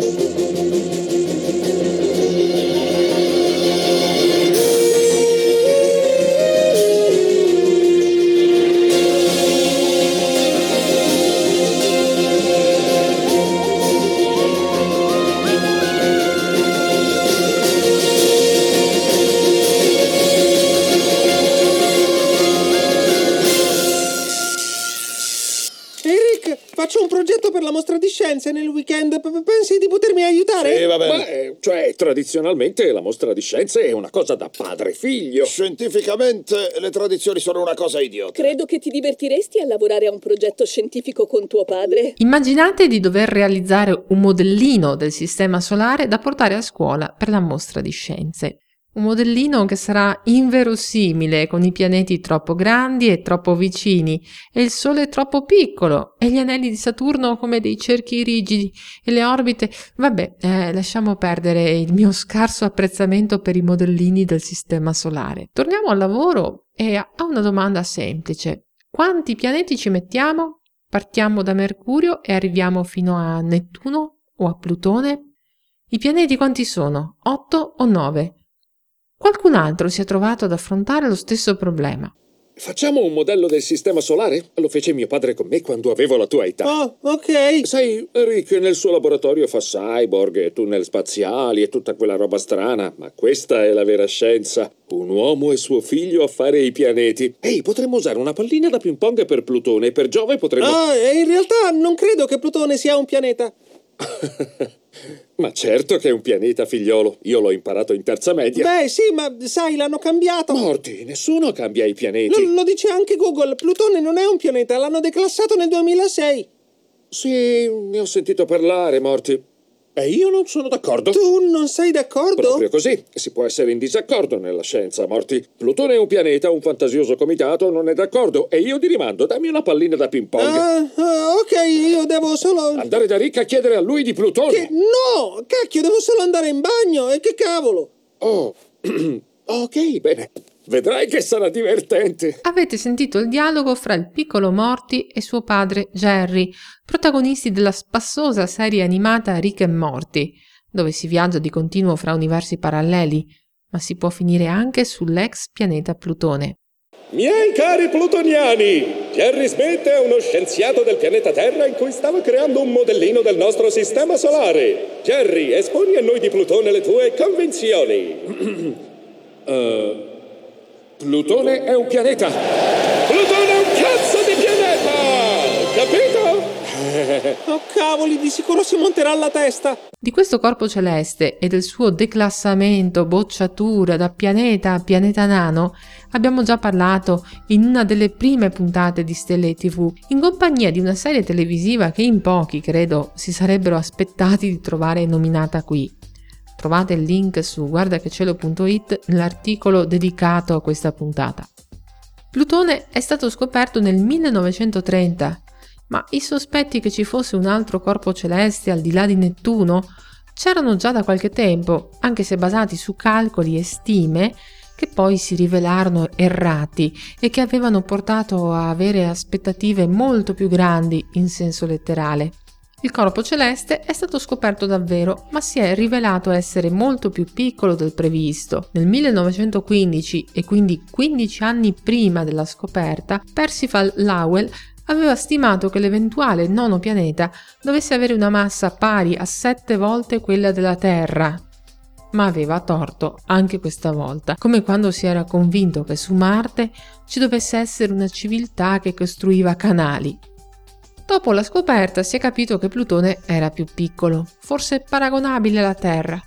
Faccio un scienze nel weekend. P- pensi di potermi aiutare? Sì, va bene. Ma, eh, cioè, tradizionalmente la mostra di scienze è una cosa da padre-figlio. Scientificamente le tradizioni sono una cosa idiota. Credo che ti divertiresti a lavorare a un progetto scientifico con tuo padre. Immaginate di dover realizzare un modellino del sistema solare da portare a scuola per la mostra di scienze. Un modellino che sarà inverosimile, con i pianeti troppo grandi e troppo vicini, e il Sole troppo piccolo, e gli anelli di Saturno come dei cerchi rigidi, e le orbite. Vabbè, eh, lasciamo perdere il mio scarso apprezzamento per i modellini del Sistema Solare. Torniamo al lavoro e a una domanda semplice. Quanti pianeti ci mettiamo? Partiamo da Mercurio e arriviamo fino a Nettuno o a Plutone? I pianeti quanti sono? 8 o 9? Qualcun altro si è trovato ad affrontare lo stesso problema. Facciamo un modello del sistema solare? Lo fece mio padre con me quando avevo la tua età. Oh, ok. Sai, Rick nel suo laboratorio fa cyborg e tunnel spaziali e tutta quella roba strana, ma questa è la vera scienza. Un uomo e suo figlio a fare i pianeti. Ehi, potremmo usare una pallina da ping pong per Plutone e per Giove potremmo... Ah, in realtà non credo che Plutone sia un pianeta. Ma certo che è un pianeta, figliolo. Io l'ho imparato in terza media. Beh, sì, ma sai, l'hanno cambiato. Morti, nessuno cambia i pianeti. Lo, lo dice anche Google. Plutone non è un pianeta, l'hanno declassato nel 2006. Sì, ne ho sentito parlare, Morti. E io non sono d'accordo. Tu non sei d'accordo? Proprio così. Si può essere in disaccordo nella scienza, Morti. Plutone è un pianeta, un fantasioso comitato non è d'accordo. E io ti rimando, dammi una pallina da ping pong. Uh, uh, ok, io devo solo... Andare da Rick a chiedere a lui di Plutone. Che... No! Cacchio, devo solo andare in bagno. E che cavolo? Oh, ok, bene. Vedrai che sarà divertente. Avete sentito il dialogo fra il piccolo Morty e suo padre Jerry, protagonisti della spassosa serie animata Rick e Morty, dove si viaggia di continuo fra universi paralleli, ma si può finire anche sull'ex pianeta Plutone. Miei cari plutoniani, Jerry Smith è uno scienziato del pianeta Terra in cui stava creando un modellino del nostro sistema solare. Jerry, esponi a noi di Plutone le tue convinzioni. uh... Plutone è un pianeta. Plutone è un cazzo di pianeta! Capito? Oh cavoli, di sicuro si monterà alla testa. Di questo corpo celeste e del suo declassamento, bocciatura da pianeta a pianeta nano abbiamo già parlato in una delle prime puntate di Stelle TV, in compagnia di una serie televisiva che in pochi, credo, si sarebbero aspettati di trovare nominata qui. Trovate il link su guardachecielo.it nell'articolo dedicato a questa puntata. Plutone è stato scoperto nel 1930, ma i sospetti che ci fosse un altro corpo celeste al di là di Nettuno c'erano già da qualche tempo, anche se basati su calcoli e stime che poi si rivelarono errati e che avevano portato a avere aspettative molto più grandi in senso letterale. Il corpo celeste è stato scoperto davvero, ma si è rivelato essere molto più piccolo del previsto. Nel 1915, e quindi 15 anni prima della scoperta, Percival Lowell aveva stimato che l'eventuale nono pianeta dovesse avere una massa pari a 7 volte quella della Terra. Ma aveva torto anche questa volta, come quando si era convinto che su Marte ci dovesse essere una civiltà che costruiva canali Dopo la scoperta si è capito che Plutone era più piccolo, forse paragonabile alla Terra.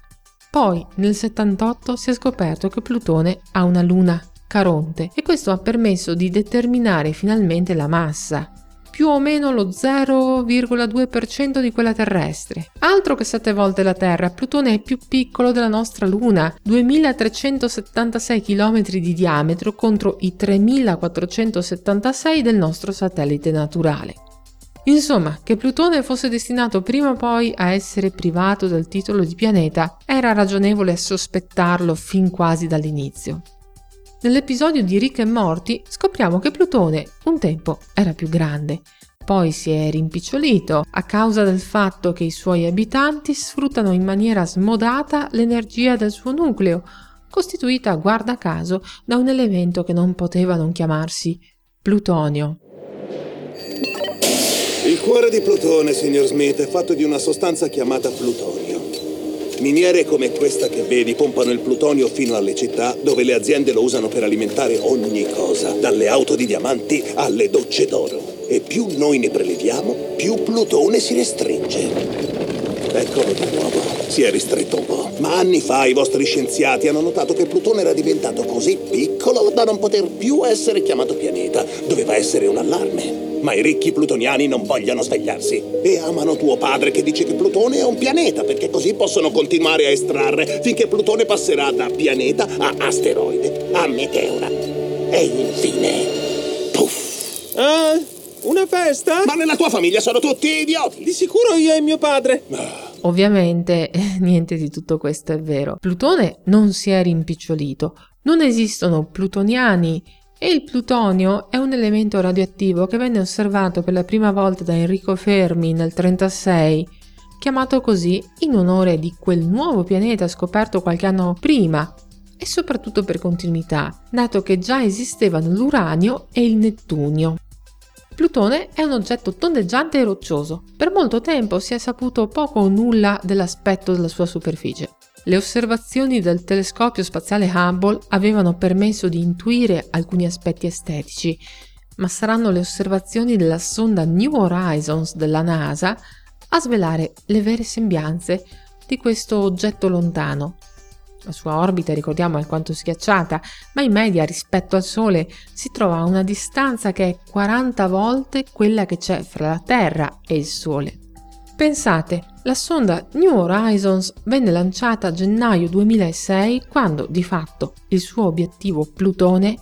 Poi, nel 78, si è scoperto che Plutone ha una luna, Caronte, e questo ha permesso di determinare finalmente la massa, più o meno lo 0,2% di quella terrestre. Altro che 7 volte la Terra, Plutone è più piccolo della nostra Luna, 2376 km di diametro contro i 3476 del nostro satellite naturale. Insomma, che Plutone fosse destinato prima o poi a essere privato del titolo di pianeta era ragionevole sospettarlo fin quasi dall'inizio. Nell'episodio di Rick e Morty scopriamo che Plutone un tempo era più grande, poi si è rimpicciolito a causa del fatto che i suoi abitanti sfruttano in maniera smodata l'energia del suo nucleo, costituita, guarda caso, da un elemento che non poteva non chiamarsi plutonio. Il cuore di Plutone, signor Smith, è fatto di una sostanza chiamata plutonio. Miniere come questa che vedi pompano il plutonio fino alle città dove le aziende lo usano per alimentare ogni cosa, dalle auto di diamanti alle docce d'oro. E più noi ne preleviamo, più Plutone si restringe. Eccolo di nuovo. Si è ristretto un po'. Ma anni fa i vostri scienziati hanno notato che Plutone era diventato così piccolo da non poter più essere chiamato pianeta. Doveva essere un allarme. Ma i ricchi plutoniani non vogliono svegliarsi. E amano tuo padre che dice che Plutone è un pianeta, perché così possono continuare a estrarre finché Plutone passerà da pianeta a asteroide, a meteora. E infine... Puff! Ah, una festa? Ma nella tua famiglia sono tutti idioti! Di sicuro io e mio padre. Ovviamente niente di tutto questo è vero. Plutone non si è rimpicciolito, non esistono plutoniani e il plutonio è un elemento radioattivo che venne osservato per la prima volta da Enrico Fermi nel 1936, chiamato così in onore di quel nuovo pianeta scoperto qualche anno prima e soprattutto per continuità, dato che già esistevano l'uranio e il nettunio. Plutone è un oggetto tondeggiante e roccioso. Per molto tempo si è saputo poco o nulla dell'aspetto della sua superficie. Le osservazioni del telescopio spaziale Hubble avevano permesso di intuire alcuni aspetti estetici, ma saranno le osservazioni della sonda New Horizons della NASA a svelare le vere sembianze di questo oggetto lontano. La sua orbita, ricordiamo, è alquanto schiacciata, ma in media rispetto al Sole si trova a una distanza che è 40 volte quella che c'è fra la Terra e il Sole. Pensate, la sonda New Horizons venne lanciata a gennaio 2006 quando, di fatto, il suo obiettivo Plutone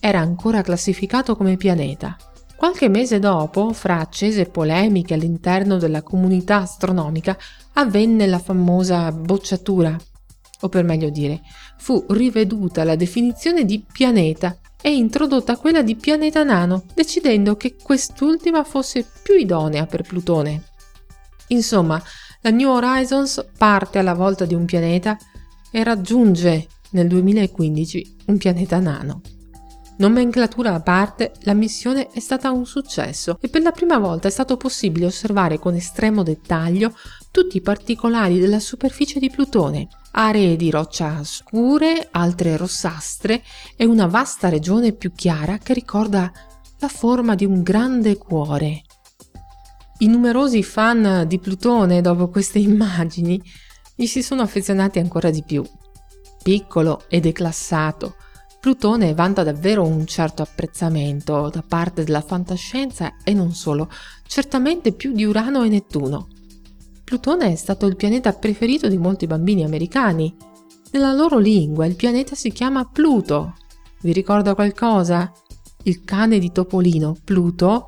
era ancora classificato come pianeta. Qualche mese dopo, fra accese polemiche all'interno della comunità astronomica, avvenne la famosa bocciatura, o per meglio dire, fu riveduta la definizione di pianeta e introdotta quella di pianeta nano, decidendo che quest'ultima fosse più idonea per Plutone. Insomma, la New Horizons parte alla volta di un pianeta e raggiunge nel 2015 un pianeta nano. Nomenclatura a parte, la missione è stata un successo e per la prima volta è stato possibile osservare con estremo dettaglio tutti i particolari della superficie di Plutone, aree di roccia scure, altre rossastre e una vasta regione più chiara che ricorda la forma di un grande cuore. I numerosi fan di Plutone, dopo queste immagini, gli si sono affezionati ancora di più. Piccolo e declassato, Plutone vanta davvero un certo apprezzamento da parte della fantascienza e non solo, certamente più di Urano e Nettuno. Plutone è stato il pianeta preferito di molti bambini americani. Nella loro lingua il pianeta si chiama Pluto. Vi ricorda qualcosa? Il cane di Topolino, Pluto,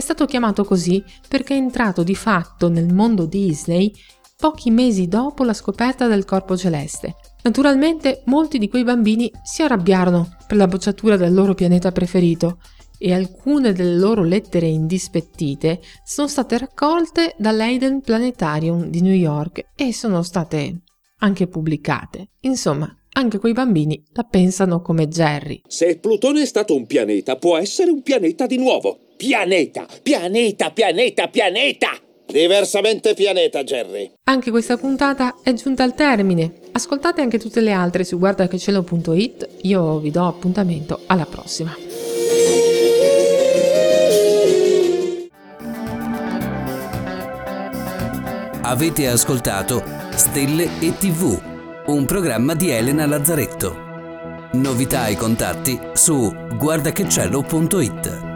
è stato chiamato così perché è entrato di fatto nel mondo Disney pochi mesi dopo la scoperta del corpo celeste. Naturalmente molti di quei bambini si arrabbiarono per la bocciatura del loro pianeta preferito e alcune delle loro lettere indispettite sono state raccolte dall'Hayden Planetarium di New York e sono state anche pubblicate. Insomma, anche quei bambini la pensano come Jerry. Se Plutone è stato un pianeta, può essere un pianeta di nuovo. Pianeta, pianeta, pianeta, pianeta! Diversamente pianeta, Jerry. Anche questa puntata è giunta al termine. Ascoltate anche tutte le altre su guardachecielo.it. Io vi do appuntamento alla prossima. Avete ascoltato Stelle e TV, un programma di Elena Lazzaretto. Novità e contatti su guardachecielo.it.